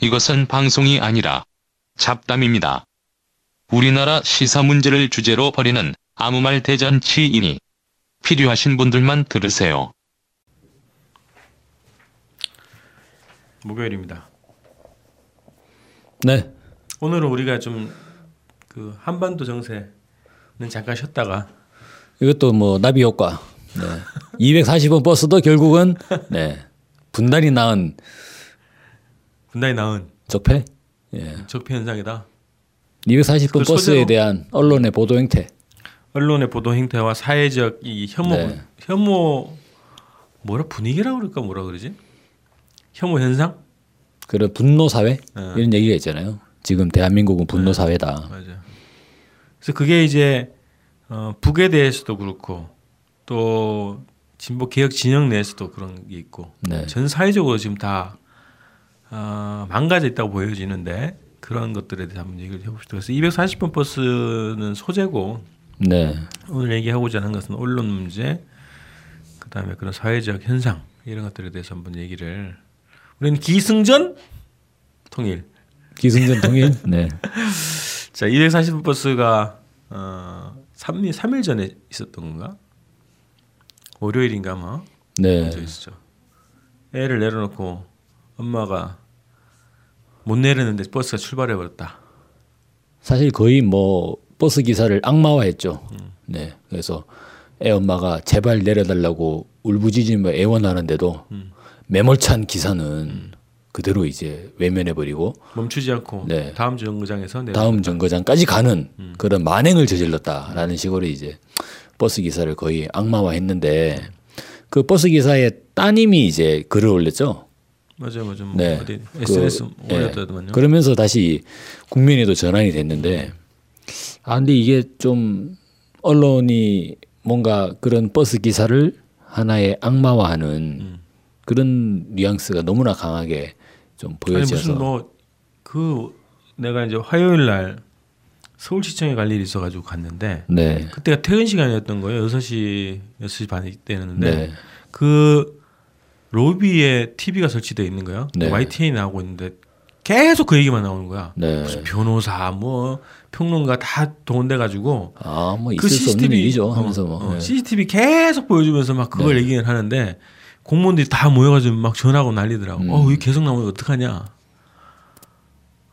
이것은 방송이 아니라 잡담입니다. 우리나라 시사 문제를 주제로 벌이는 아무 말 대잔치이니 필요하신 분들만 들으세요. 목요일입니다. 네. 오늘은 우리가 좀 그 한반도 정세는 잠깐 쉬었다가 이것도 뭐 나비 효과. 네. 240원 버스도 결국은 네. 분단이 낳은 분단이 나은 적폐. 예. 적폐 현상이다. 240번 그 버스에 대한 언론의 보도 행태. 언론의 보도 행태와 사회적 이 혐오 네. 혐오 뭐라 분위기라고 그럴까 뭐라 그러지? 혐오 현상? 그런 분노 사회 네. 이런 얘기가 있잖아요. 지금 대한민국은 분노 사회다. 맞아. 그래서 그게 이제 어, 북에 대해서도 그렇고 또 진보 개혁 진영 내에서도 그런 게 있고 네. 전 사회적으로 지금 다 어, 망가져 있다고 보여지는데 그런 것들에 대해서 한번 얘기를 해봅시다. 그래서 240번 버스는 소재고 네. 오늘 얘기하고자 하는 것은 언론 문제, 그다음에 그런 사회적 현상 이런 것들에 대해서 한번 얘기를 우리는 기승전 통일. 기승전 통일. 네. 자, 240번 버스가 어 3일 3일 전에 있었던 건가? 월요일인가 뭐. 네. 저 있었죠. 애를 내려놓고 엄마가 못 내리는데 버스가 출발해 버렸다. 사실 거의 뭐 버스 기사를 악마화했죠. 음. 네. 그래서 애 엄마가 제발 내려달라고 울부짖으며 애원하는데도 음. 매몰찬 기사는 그대로 이제 외면해 버리고 멈추지 않고 네. 다음 정거장에서 내려. 다음 정거장까지 가는 음. 그런 만행을 저질렀다라는 식으로 이제 버스 기사를 거의 악마화했는데 그 버스 기사의 따님이 이제 글을 올렸죠. 맞아 맞아. 뭐 네. 어디 그, SNS 예. 올렸더만요. 그러면서 다시 국면에도 전환이 됐는데 아 근데 이게 좀 언론이 뭔가 그런 버스 기사를 하나의 악마화하는 음. 그런 뉘앙스가 너무나 강하게 좀 아니 보여져서 무슨 뭐 그 내가 이제 화요일 날 서울시청에 갈 일이 있어가지고 갔는데 네. 그때가 퇴근 시간이었던 거예요. 6시 6시 반이 때였는데 네. 그 로비에 TV가 설치되어 있는 거예요. 네. YTN이 나오고 있는데 계속 그 얘기만 나오는 거야. 네. 무슨 변호사 뭐 평론가 다 동원돼 가지고 아, 뭐 있을 그수 없는 CCTV 일이죠. 어, 하면서 뭐. 어, 네. CCTV 계속 보여주면서 막 그걸 네. 얘기를 하는데 공무원들이 다 모여가지고 막 전화하고 난리더라고. 음. 어, 이게 계속 나오면 어떡하냐.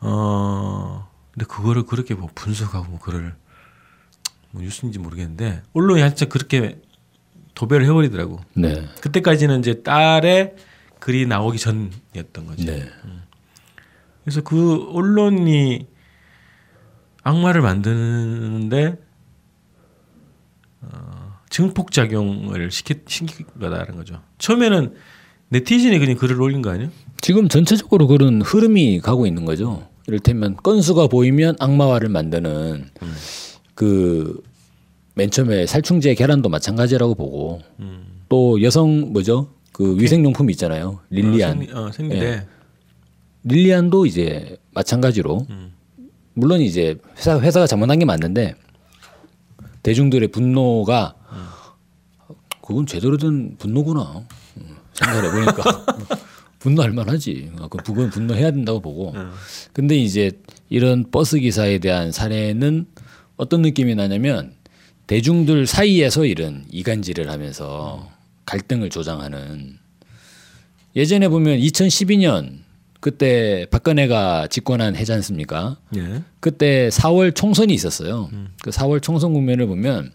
어, 근데 그거를 그렇게 뭐 분석하고 뭐 그걸 뭐 뉴스인지 모르겠는데 언론이 진짜 그렇게 도배를 해버리더라고. 네. 그때까지는 이제 딸의 글이 나오기 전이었던 거지. 네. 그래서 그 언론이 악마를 만드는데 어, 증폭 작용을 시키 시킨 거다라는 거죠. 처음에는 네티즌이 그냥 글을 올린 거 아니야? 지금 전체적으로 그런 흐름이 가고 있는 거죠. 이를테면 건수가 보이면 악마화를 만드는 음. 그 맨 처음에 살충제 계란도 마찬가지라고 보고 음. 또 여성 뭐죠? 그 위생용품 있잖아요. 릴리안. 어, 생리, 어, 생리대. 릴리안도 이제 마찬가지로 음. 물론 이제 회사 회사가 잘못한 게 맞는데 대중들의 분노가 그건 제대로 된 분노구나. 음, 생각해 보니까. 분노할 만하지. 아, 그 그건 분노해야 된다고 보고. 음. 근데 이제 이런 버스 기사에 대한 사례는 어떤 느낌이 나냐면 대중들 사이에서 이런 이간질을 하면서 갈등을 조장하는 예전에 보면 2012년 그때 박근혜가 집권한 해지 않습니까? 예. 그때 4월 총선이 있었어요. 그 4월 총선 국면을 보면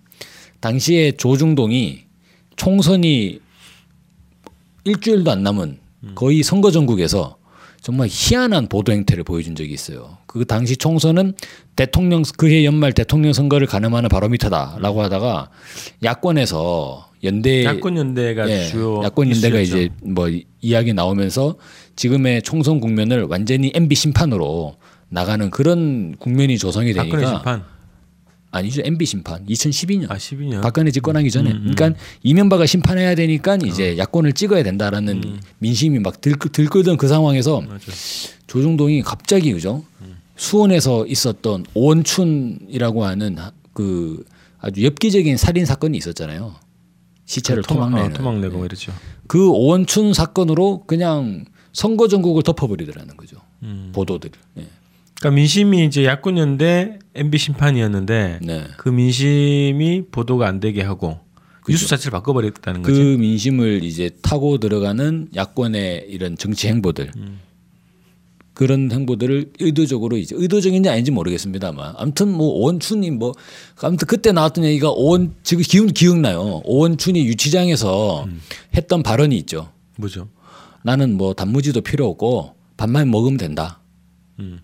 당시에 조중동이 총선이 일주일도 안 남은 거의 선거 전국에서 정말 희한한 보도 행태를 보여준 적이 있어요. 그 당시 총선은 대통령 그해 연말 대통령 선거를 가늠하는 바로미터다라고 하다가 야권에서 연대 야권 연대가 예, 주요 야권 연대가 이슈였죠. 이제 뭐 이야기 나오면서 지금의 총선 국면을 완전히 MB 심판으로 나가는 그런 국면이 조성이 되니까 아니죠 MB 심판 2012년 아 12년 박근혜 집권하기 전에 음, 음. 그러니까 이명박을 심판해야 되니까 이제 야권을 찍어야 된다라는 음. 민심이 막 들, 들끓던 그 상황에서 맞아. 조중동이 갑자기 그죠 수원에서 있었던 오원춘이라고 하는 하- 그 아주 엽기적인 살인 사건이 있었잖아요 시체를 토막, 토막내는 어, 토막내고 이랬죠. 그 오원춘 사건으로 그냥 선거 전국을 덮어버리더라는 거죠. 보도들. 예. 그러니까 민심이 이제 야권이었는데 MB 심판이었는데 네. 그 민심이 보도가 안 되게 하고 뉴스 자체를 바꿔버렸다는 그 거지. 민심을 이제 타고 들어가는 야권의 이런 정치 행보들. 그런 행보들을 의도적으로 이제 의도적인지 아닌지 모르겠습니다만. 아무튼 뭐 오원춘이 뭐 아무튼 그때 나왔던 얘기가 오원 지금 기억 기억나요. 오원춘이 유치장에서 했던 발언이 있죠. 뭐죠? 나는 뭐 단무지도 필요 없고 밥만 먹으면 된다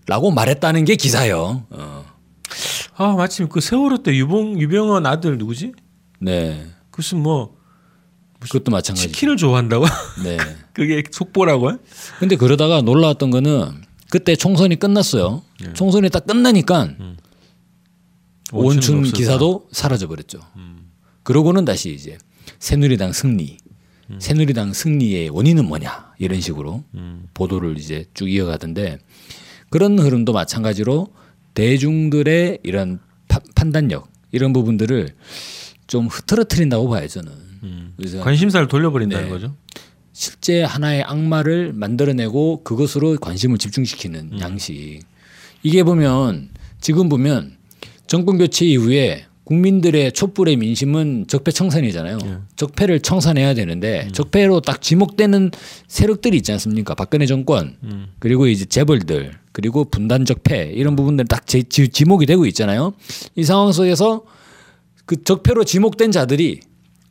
라고 말했다는 게 기사예요 어. 아 마침 그 세월호 때 유봉 유병헌 아들 누구지? 네 무슨 뭐 그것도 마찬가지 치킨을 좋아한다고? 네 그게 속보라고? 근데 그러다가 놀라웠던 거는 그때 총선이 끝났어요. 총선이 딱 끝나니까 오원춘 없어서. 기사도 사라져 버렸죠. 그러고는 다시 이제 새누리당 승리, 새누리당 승리의 원인은 뭐냐 이런 식으로 보도를 이제 쭉 이어가던데 그런 흐름도 마찬가지로 대중들의 이런 파- 판단력 이런 부분들을 좀 흐트러트린다고 봐요 저는. 그래서 관심사를 돌려버린다는 네. 거죠. 실제 하나의 악마를 만들어내고 그것으로 관심을 집중시키는 양식. 이게 보면 지금 보면 정권 교체 이후에 국민들의 촛불의 민심은 적폐 청산이잖아요. 적폐를 청산해야 되는데 적폐로 딱 지목되는 세력들이 있지 않습니까? 박근혜 정권 그리고 이제 재벌들 그리고 분단 적폐 이런 부분들 딱 제- 지- 지목이 되고 있잖아요. 이 상황 속에서 그 적폐로 지목된 자들이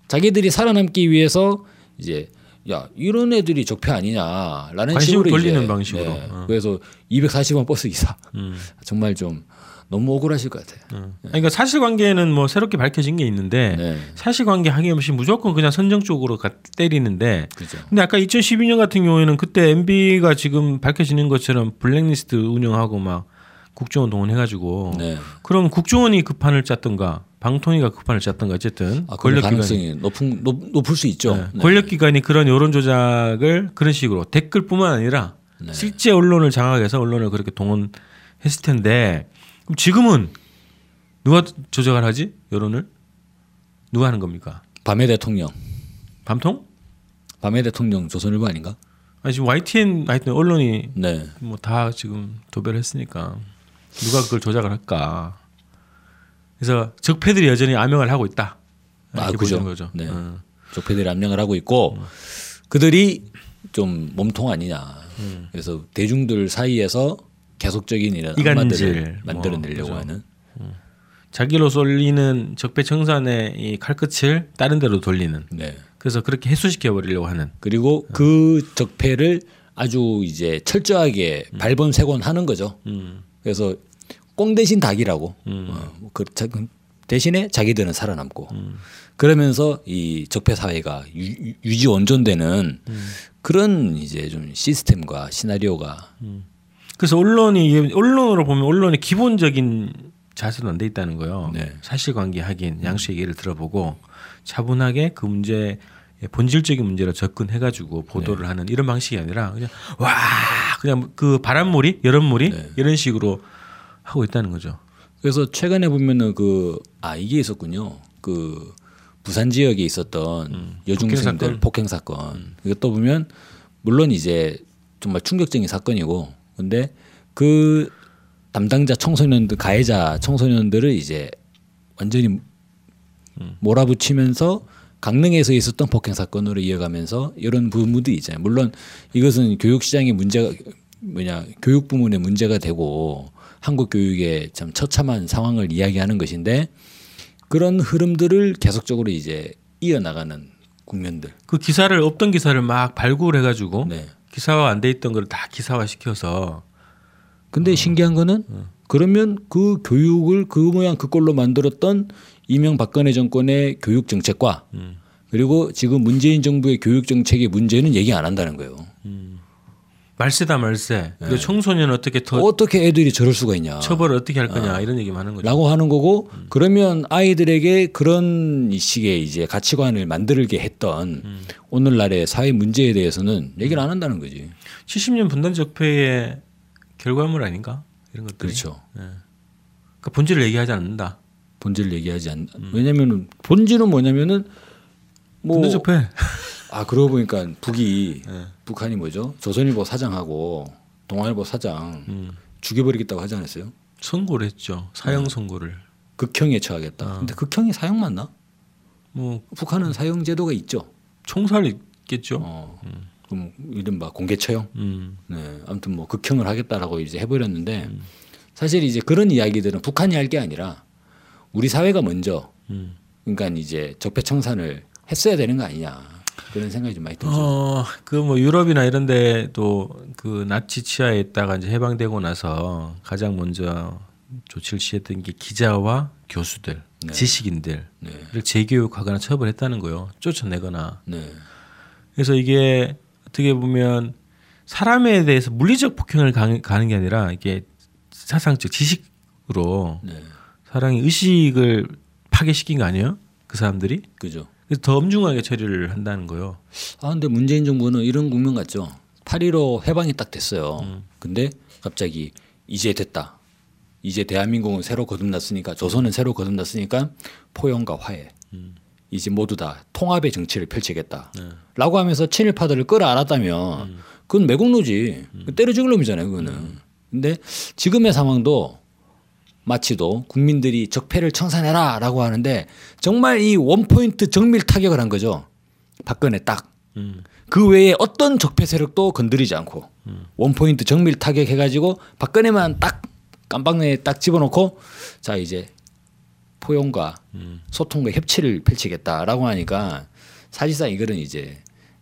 자기들이 살아남기 위해서 이제 야 이런 애들이 적폐 아니냐라는 관심을 식으로 돌리는 방식으로. 네. 어. 그래서 240원 버스 기사 음. 정말 좀 너무 억울하실 것 같아요. 어. 아니, 그러니까 사실관계는 뭐 새롭게 밝혀진 게 있는데 네, 사실관계 확인 없이 무조건 그냥 선정 쪽으로 가- 때리는데 그죠. 근데 아까 2012년 같은 경우에는 그때 MB가 지금 밝혀지는 것처럼 블랙리스트 운영하고 막 국정원 동원해가지고 네. 그럼 국정원이 그 판을 짰던가 방통위가 그 판을 짰던가 어쨌든 아, 권력기관이 가능성이 높은 높, 높을 수 있죠. 네. 네. 권력 기관이 그런 여론 조작을 그런 식으로 댓글뿐만 아니라 네. 실제 언론을 장악해서 언론을 그렇게 동원했을 텐데 그럼 지금은 누가 조작을 하지 여론을 누가 하는 겁니까? 밤의 대통령, 밤통? 밤의 대통령 조선일보 아닌가? 아니 지금 YTN 하여튼 언론이 네. 뭐 다 지금 도배를 했으니까 누가 그걸 조작을 할까? 그래서 적폐들이 여전히 암영을 하고 있다. 아, 그죠. 거죠. 네. 어. 적폐들이 압력을 하고 있고 그들이 좀 몸통 아니냐. 그래서 대중들 사이에서 계속적인 이런 이간질, 만들어내려고 뭐, 하는. 자기로 쏠리는 적폐 청산의 이 칼끝을 다른 데로 돌리는 네. 그래서 그렇게 해소시켜 버리려고 하는 그리고 그 적폐를 아주 이제 철저하게 발본색원 하는 거죠. 음. 그래서 꽁 대신 닭이라고. 어, 그 자- 대신에 자기들은 살아남고. 그러면서 이 적폐 사회가 유, 유지 온전되는 그런 이제 좀 시스템과 시나리오가 그래서 언론이 언론으로 보면 언론의 기본적인 자세는 안돼 있다는 거예요. 네. 사실관계 확인, 양수 얘기를 들어보고 차분하게 그 문제 본질적인 문제로 접근해가지고 보도를 네. 하는 이런 방식이 아니라 그냥 와 그냥 그 바람몰이 여론몰이 네. 이런 식으로 하고 있다는 거죠. 그래서 최근에 보면은 그 아 이게 있었군요. 그 부산 지역에 있었던 여중생들 폭행 사건. 이것도 보면 물론 이제 정말 충격적인 사건이고 근데 그 담당자 청소년들 가해자 청소년들을 이제 완전히 몰아붙이면서 강릉에서 있었던 폭행 사건으로 이어가면서 이런 부분들이 있잖아요. 물론 이것은 교육 시장의 문제가 뭐냐 교육 부문의 문제가 되고 한국 교육의 참 처참한 상황을 이야기하는 것인데 그런 흐름들을 계속적으로 이제 이어나가는 국면들. 그 기사를 없던 기사를 막 발굴해가지고 네. 기사화 안 돼 있던 걸 다 기사화 시켜서. 근데 신기한 거는 그러면 그 교육을 그 모양 그 꼴로 만들었던 이명박근혜 정권의 교육 정책과 그리고 지금 문재인 정부의 교육 정책의 문제는 얘기 안 한다는 거예요. 말세다 말세. 그리고 청소년 어떻게 더 어떻게 애들이 저럴 수가 있냐. 처벌을 어떻게 할 거냐 이런 얘기만 하는 거죠. 라고 하는 거고 그러면 아이들에게 그런 이 식의 이제 가치관을 만들게 했던 오늘날의 사회 문제에 대해서는 얘기를 안 한다는 거지. 70년 분단 적폐의 결과물 아닌가 이런 것들이. 그렇죠. 그러니까 본질을 얘기하지 않는다. 본질을 얘기하지 않. 왜냐면은 본질은 뭐냐면은 뭐 분단 적폐. 아 그러고 보니까 북이 북한이 뭐죠? 조선일보 사장하고 동아일보 사장 음. 죽여버리겠다고 하지 않았어요? 선고를 했죠. 사형 선고를. 극형에 처하겠다. 근데 극형이 사형 맞나? 뭐 북한은 사형 제도가 있죠. 총살 있겠죠. 어, 그럼 이른바 공개 처형. 음. 네, 아무튼 뭐 극형을 하겠다라고 이제 해버렸는데 사실 이제 그런 이야기들은 북한이 할 게 아니라 우리 사회가 먼저 음. 그러니까 이제 적폐청산을 했어야 되는 거 아니냐 그런 생각이 좀 많이 들죠. 어, 그 뭐 유럽이나 이런 데도 그 나치 치하에 있다가 이제 해방되고 나서 가장 먼저 조치를 취했던 게 기자와 교수들, 네. 지식인들을 네, 재교육하거나 처벌했다는 거요. 쫓아내거나. 네, 그래서 이게 어떻게 보면 사람에 대해서 물리적 폭행을 가- 가는 게 아니라 이게 사상적 지식으로 네, 사람의 의식을 파괴시킨 거 아니에요? 그 사람들이? 그죠. 그래서 더 엄중하게 처리를 한다는 거요. 아 근데 문재인 정부는 이런 국면 같죠. 8.15 해방이 딱 됐어요. 근데 갑자기 이제 됐다. 이제 대한민국은 새로 거듭났으니까 조선은 새로 거듭났으니까 포용과 화해. 이제 모두 다 통합의 정치를 펼치겠다. 라고 하면서 친일파들을 끌어안았다면 그건 매국노지. 때려 죽을 놈이잖아요. 그거는. 근데 지금의 상황도 마치도 국민들이 적폐를 청산해라 라고 하는데 정말 이 원포인트 정밀 타격을 한 거죠. 박근혜 딱. 음. 그 외에 어떤 적폐 세력도 건드리지 않고 원포인트 정밀 타격 해가지고 박근혜만 딱 깜방에 딱 집어넣고 자 이제 포용과 소통과 협치를 펼치겠다라고 하니까 사실상 이거는 이제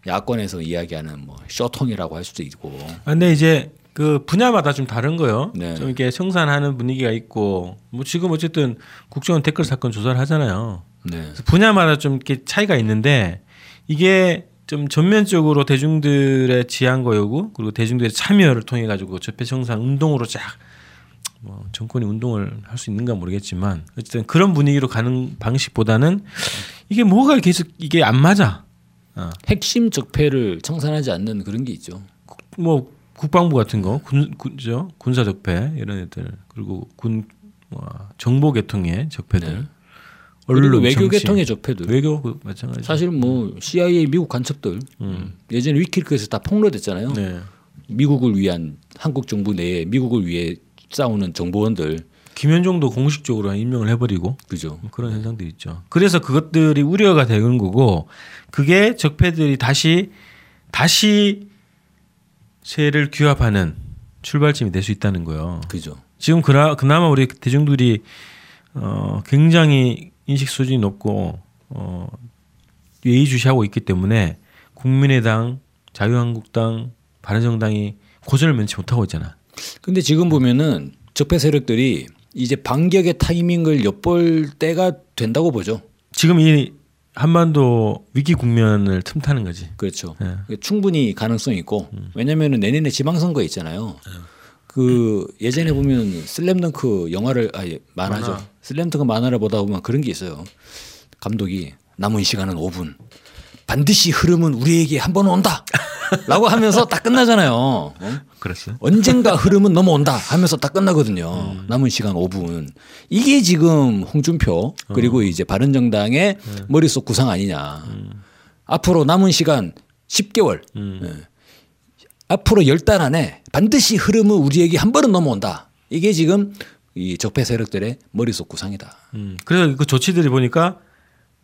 야권에서 이야기하는 뭐 쇼통이라고 할 수도 있고 아, 근데 이제 그 분야마다 좀 다른 거요. 네. 좀 이렇게 청산하는 분위기가 있고 뭐 지금 어쨌든 국정원 댓글 사건 조사를 하잖아요. 네 분야마다 좀 이렇게 차이가 있는데 이게 좀 전면적으로 대중들의 지향과 요구 그리고 대중들의 참여를 통해 가지고 적폐 청산 운동으로 쫙 뭐 정권이 운동을 할 수 있는가 모르겠지만 어쨌든 그런 분위기로 가는 방식보다는 이게 뭐가 계속 이게 안 맞아. 어. 핵심 적폐를 청산하지 않는 그런 게 있죠. 뭐 국방부 같은 거, 군, 군죠 군사 적폐 이런 애들 그리고 군 뭐, 정보 계통의 적폐들, 네. 언론 외교 계통의 적폐들. 외교 그 마찬가지. 사실 뭐 CIA 미국 간첩들 예전에 위키리크에서 다 폭로됐잖아요. 네. 미국을 위한 한국 정부 내에 미국을 위해 싸우는 정보원들 김현종도 공식적으로 임명을 해버리고 그죠. 뭐 그런 현상들이 있죠. 그래서 그것들이 우려가 되는 거고 그게 적폐들이 다시 다시 세를 규합하는 출발점이 될 수 있다는 거예요. 그죠. 지금 그나, 그나마 우리 대중들이 어, 굉장히 인식 수준이 높고 어, 예의주시하고 있기 때문에 국민의당, 자유한국당, 바른정당이 고전을 면치 못하고 있잖아. 근데 지금 보면은 적폐 세력들이 이제 반격의 타이밍을 엿볼 때가 된다고 보죠. 지금 이 한반도 위기 국면을 틈타는 거지. 그렇죠. 네. 충분히 가능성이 있고 왜냐면은 내년에 지방선거 있잖아요. 그 예전에 보면 슬램덩크 영화를 아니 만화죠. 만화. 슬램덩크 만화를 보다 보면 그런 게 있어요. 감독이 남은 시간은 5분. 반드시 흐름은 우리에게 한 번 온다. 라고 하면서 딱 끝나잖아요. 어? 그랬어요? 언젠가 흐름은 넘어온다 하면서 딱 끝나거든요. 남은 시간 5분. 이게 지금 홍준표 그리고 이제 바른정당의 머릿속 구상 아니냐. 앞으로 남은 시간 10개월. 예. 앞으로 10달 안에 반드시 흐름은 우리에게 한 번은 넘어온다. 이게 지금 이 적폐 세력들의 머릿속 구상이다. 음. 그래서 그 조치들이 보니까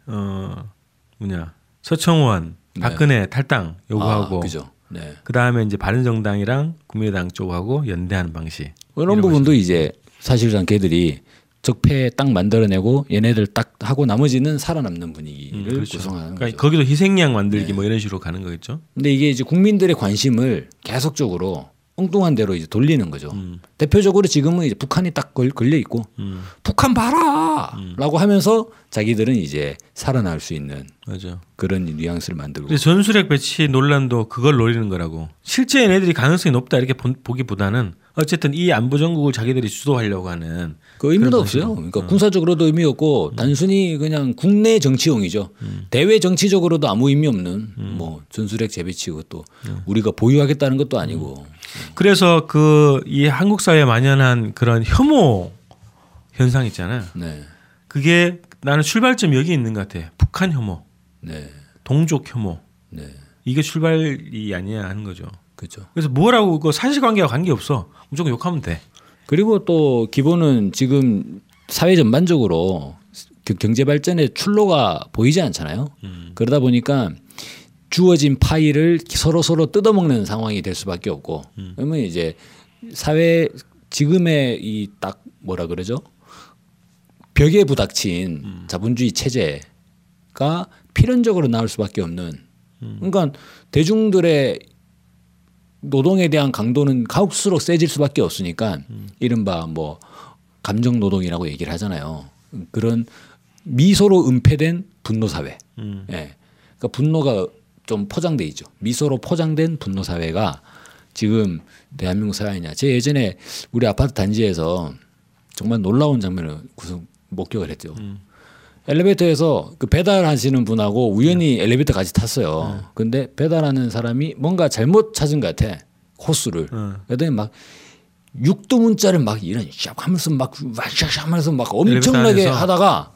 어 뭐냐 서청원, 박근혜 탈당 요구하고 아, 그죠. 네. 그 다음에 이제 바른정당이랑 국민의당 쪽하고 연대하는 방식. 이런 부분도 이제 사실상 걔들이 적폐 딱 만들어내고 얘네들 딱 하고 나머지는 살아남는 분위기를 구성하는 그러니까 거죠. 거기도 희생양 만들기 뭐 이런 식으로 가는 거겠죠. 근데 이게 이제 국민들의 관심을 계속적으로 엉뚱한 대로 이제 돌리는 거죠. 대표적으로 지금은 이제 북한이 딱 걸, 걸려 있고 음. 북한 봐라라고 하면서 자기들은 이제 살아날 수 있는 맞아. 그런 뉘앙스를 만들고 전술핵 배치 논란도 그걸 노리는 거라고. 실제 얘네들이 가능성이 높다 이렇게 본- 보기보다는 어쨌든 이 안보 전국을 자기들이 주도하려고 하는 그 의미도 없어요. 그러니까 군사적으로도 의미 없고 단순히 그냥 국내 정치용이죠. 대외 정치적으로도 아무 의미 없는 뭐 전술핵 재배치 그것도 우리가 보유하겠다는 것도 아니고 그래서 그 이 한국 사회에 만연한 그런 혐오 현상 있잖아요. 네, 그게 나는 출발점 여기 있는 것 같아. 북한 혐오, 네, 동족 혐오. 네. 이게 출발이 아니야 하는 거죠. 그죠. 그래서 뭐라고 그 사실관계와 관계 없어. 무조건 욕하면 돼. 그리고 또 기본은 지금 사회 전반적으로 그 경제 발전의 출로가 보이지 않잖아요. 그러다 보니까 주어진 파일을 서로 서로 뜯어먹는 상황이 될 수밖에 없고 그러면 이제 사회 지금의 이 딱 뭐라 그러죠? 벽에 부닥친 자본주의 체제가 필연적으로 나올 수밖에 없는. 그러니까 대중들의 노동에 대한 강도는 갈수록 세질 수밖에 없으니까 이른바 뭐 감정 노동이라고 얘기를 하잖아요. 그런 미소로 은폐된 분노 사회. 음. 예. 그러니까 분노가 좀 포장돼 있죠. 미소로 포장된 분노 사회가 지금 대한민국 사회냐. 제 예전에 우리 아파트 단지에서 정말 놀라운 장면을 구성 목격을 했죠. 엘리베이터에서 그 배달하시는 분하고 우연히 엘리베이터 같이 탔어요. 근데 배달하는 사람이 뭔가 잘못 찾은 것 같아. 코스를. 어. 그랬더니 막 육두 문자를 막 이런 샥 하면서 막 와샥 하면서 막 엄청나게? 하다가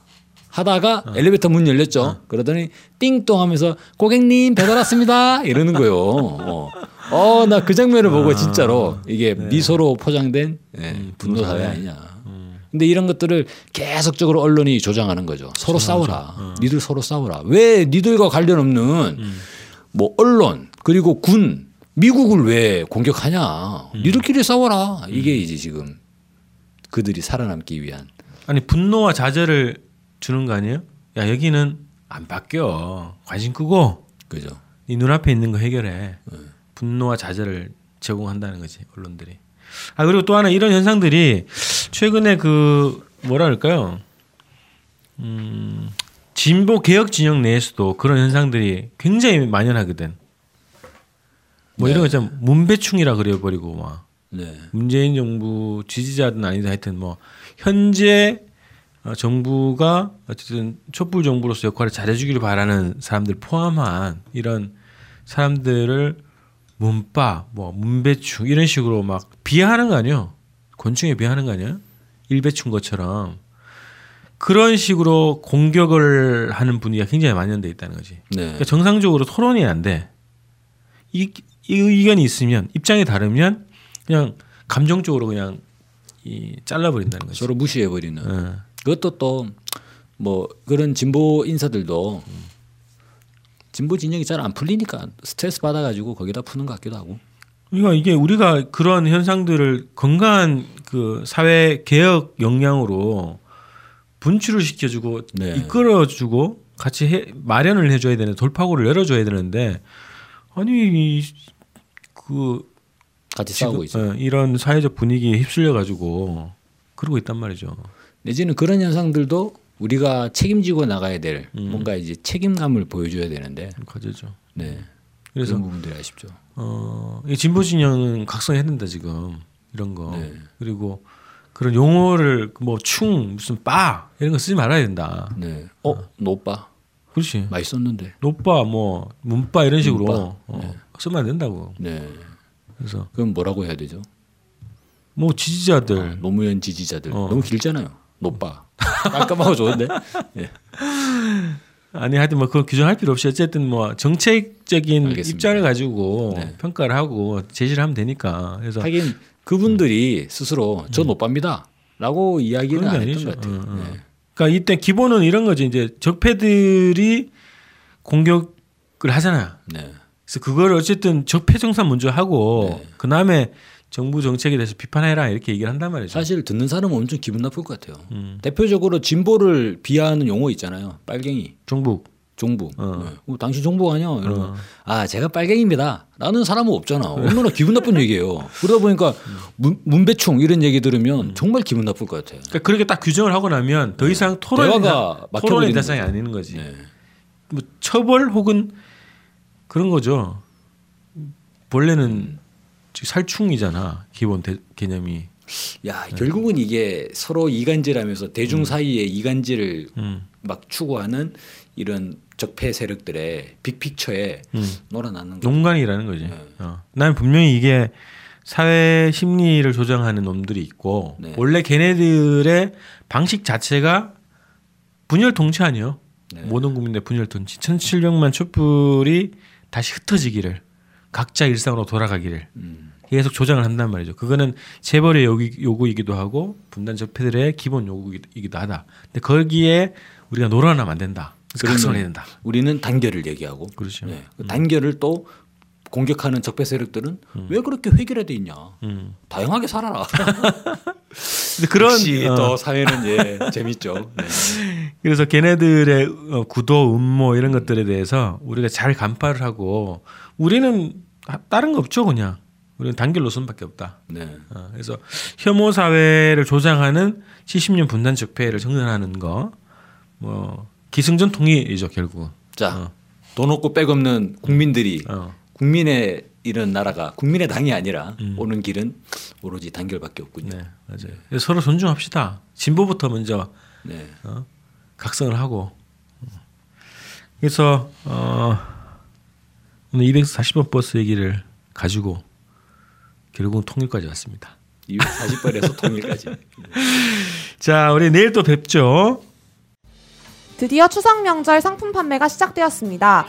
하다가 엘리베이터 문 열렸죠. 그러더니 띵동 하면서 고객님 배달 왔습니다. 이러는 거예요. 어, 어, 나 그 장면을 보고 진짜로 이게 미소로 포장된 예, 분노 사회 아니냐. 근데 이런 것들을 계속적으로 언론이 조장하는 거죠. 서로 싸워라. 니들 서로 싸워라. 왜 니들과 관련 없는 뭐 언론 그리고 군 미국을 왜 공격하냐. 니들끼리 싸워라. 이게 이제 지금 그들이 살아남기 위한 아니 분노와 좌절을 주는 거 아니에요? 야 여기는 안 바뀌어. 관심 끄고 그죠. 네 눈앞에 있는 거 해결해. 분노와 좌절을 제공한다는 거지 언론들이. 아 그리고 또 하나 이런 현상들이 최근에 그 뭐라 그럴까요? 음, 진보 개혁 진영 내에서도 그런 현상들이 굉장히 만연하거든. 뭐 이런 거 있잖아 문배충이라 그래버리고 막 네. 문재인 정부 지지자든 아니든 하여튼 뭐 현재 어, 정부가 어쨌든 촛불 정부로서 역할을 잘해주기를 바라는 사람들 포함한 이런 사람들을 문바, 뭐 문배충 이런 식으로 막 비하하는 거 아니에요? 곤충에 비하하는 거 아니야? 일배충 것처럼 그런 식으로 공격을 하는 분위기가 굉장히 만연돼 있다는 거지. 네. 그러니까 정상적으로 토론이 안 돼. 이, 이 의견이 있으면 입장이 다르면 그냥 감정적으로 그냥 이 잘라버린다는 거죠. 서로 무시해 버리는. 예. 그것도 또 뭐 그런 진보 인사들도 진보 진영이 잘 안 풀리니까 스트레스 받아가지고 거기다 푸는 것 같기도 하고. 그러니까 이게 우리가 그런 현상들을 건강한 그 사회 개혁 역량으로 분출을 시켜주고 네. 이끌어주고 같이 해, 마련을 해줘야 되는 돌파구를 열어줘야 되는데 아니 이- 그 같이 싸우고 있죠. 어, 이런 사회적 분위기에 휩쓸려 가지고 그러고 있단 말이죠. 내지는 그런 현상들도 우리가 책임지고 나가야 될 음. 뭔가 이제 책임감을 보여줘야 되는데. 가져죠. 네. 그래서 부분들이 아쉽죠. 어, 이 진보 진영은 된다 지금 이런 거 네. 그리고 그런 용어를 뭐 충 무슨 빠 이런 거 쓰지 말아야 된다. 네. 어, 노빠 그렇지. 많이 썼는데. 노빠 뭐 문빠 이런 식으로 문빠. 어, 쓰면 안 된다고. 네. 그래서 그럼 뭐라고 해야 되죠? 뭐 지지자들 아, 노무현 지지자들 어. 너무 길잖아요. 노빠. 깔끔하고 좋은데. 예. 아니 하여튼 뭐 그걸 규정할 필요 없이 어쨌든 뭐 정책적인 알겠습니다. 입장을 가지고 네. 평가를 하고 제시를 하면 되니까 그래서 하긴 그분들이 스스로 저 노빠입니다라고 이야기는 음. 그런 게안 했던. 것 같아요. 어, 어. 네. 그러니까 이때 기본은 이런 거지 이제 적폐들이 공격을 하잖아요. 네. 그래서 그걸 어쨌든 적폐 정산 먼저 하고 네. 그 다음에 정부 정책에 대해서 비판해라 이렇게 얘기를 한단 말이죠. 사실 듣는 사람은 엄청 기분 나쁠 것 같아요. 음. 대표적으로 진보를 비하하는 용어 있잖아요. 빨갱이, 종북 종부. 어. 네. 어, 당신 종부 아니야? 이러면 어. 아 제가 빨갱입니다. 라는 사람은 없잖아. 얼마나 기분 나쁜 얘기예요. 그러다 보니까 문, 문배충 이런 얘기 들으면 정말 기분 나쁠 것 같아요. 그러니까 그렇게 딱 규정을 하고 나면 더 이상 토론의 대화가 대- 막혀버리는 토론의 대상이 거죠. 아니는 거지. 네. 뭐 처벌 혹은 그런 거죠. 본래는 지 금 살충이잖아 기본 대- 개념이. 야 네. 결국은 이게 서로 이간질하면서 대중 사이에 이간질을 음. 막 추구하는 이런 적폐 세력들의 빅픽처에 음. 놀아나는 거. 농간이라는 거지. 네. 어. 난 분명히 이게 사회 심리를 조정하는 놈들이 있고 네. 원래 걔네들의 방식 자체가 분열 통치 아니요. 네. 모든 국민의 분열 통치. 1,700만 촛불이 다시 흩어지기를 각자 일상으로 돌아가기를 음. 계속 조장을 한단 말이죠. 그거는 재벌의 요구, 요구이기도 하고 분단 적폐들의 기본 요구이기도 하다. 근데 거기에 우리가 놀아나면 안 된다. 각성을 해야 된다. 우리는 단결을 얘기하고 그렇죠. 네. 그 단결을 또 공격하는 적폐 세력들은 왜 그렇게 회결돼 있냐? 음. 다양하게 살아라. 근데 그런 역시 어, 또 사회는 예 재밌죠. 네. 그래서 걔네들의 어, 구도, 음모 이런 것들에 대해서 우리가 잘 간파를 하고 우리는 하- 다른 거 없죠 그냥 우리는 단결 노선밖에 없다. 네. 어, 그래서 혐오 사회를 조장하는 70년 분단 적폐를 정연하는 거, 뭐 기승전 통일이죠 결국. 자, 어. 돈 없고 백 없는 국민들이 어. 국민의 이런 나라가 국민의 당이 아니라 오는 길은 오로지 단결밖에 없군요. 네, 맞아요. 서로 존중합시다. 진보부터 먼저 네. 어? 각성을 하고. 그래서 어, 오늘 240번 버스 얘기를 가지고 결국은 통일까지 왔습니다. 240번에서 통일까지. 자, 우리 내일 또 뵙죠. 드디어 추석 명절 상품 판매가 시작되었습니다.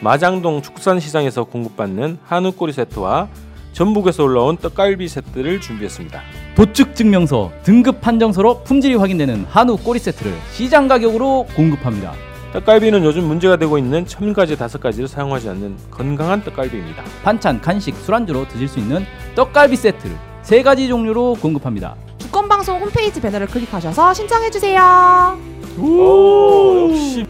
마장동 축산시장에서 공급받는 한우 꼬리 세트와 전북에서 올라온 떡갈비 세트를 준비했습니다. 도축 증명서, 등급 판정서로 품질이 확인되는 한우 꼬리 세트를 시장 가격으로 공급합니다. 떡갈비는 요즘 문제가 되고 있는 첨가제 다섯 가지를 사용하지 않는 건강한 떡갈비입니다. 반찬, 간식, 술안주로 드실 수 있는 떡갈비 세트를 세 가지 종류로 공급합니다. 주권방송 홈페이지 배너를 클릭하셔서 신청해주세요. 오, 역시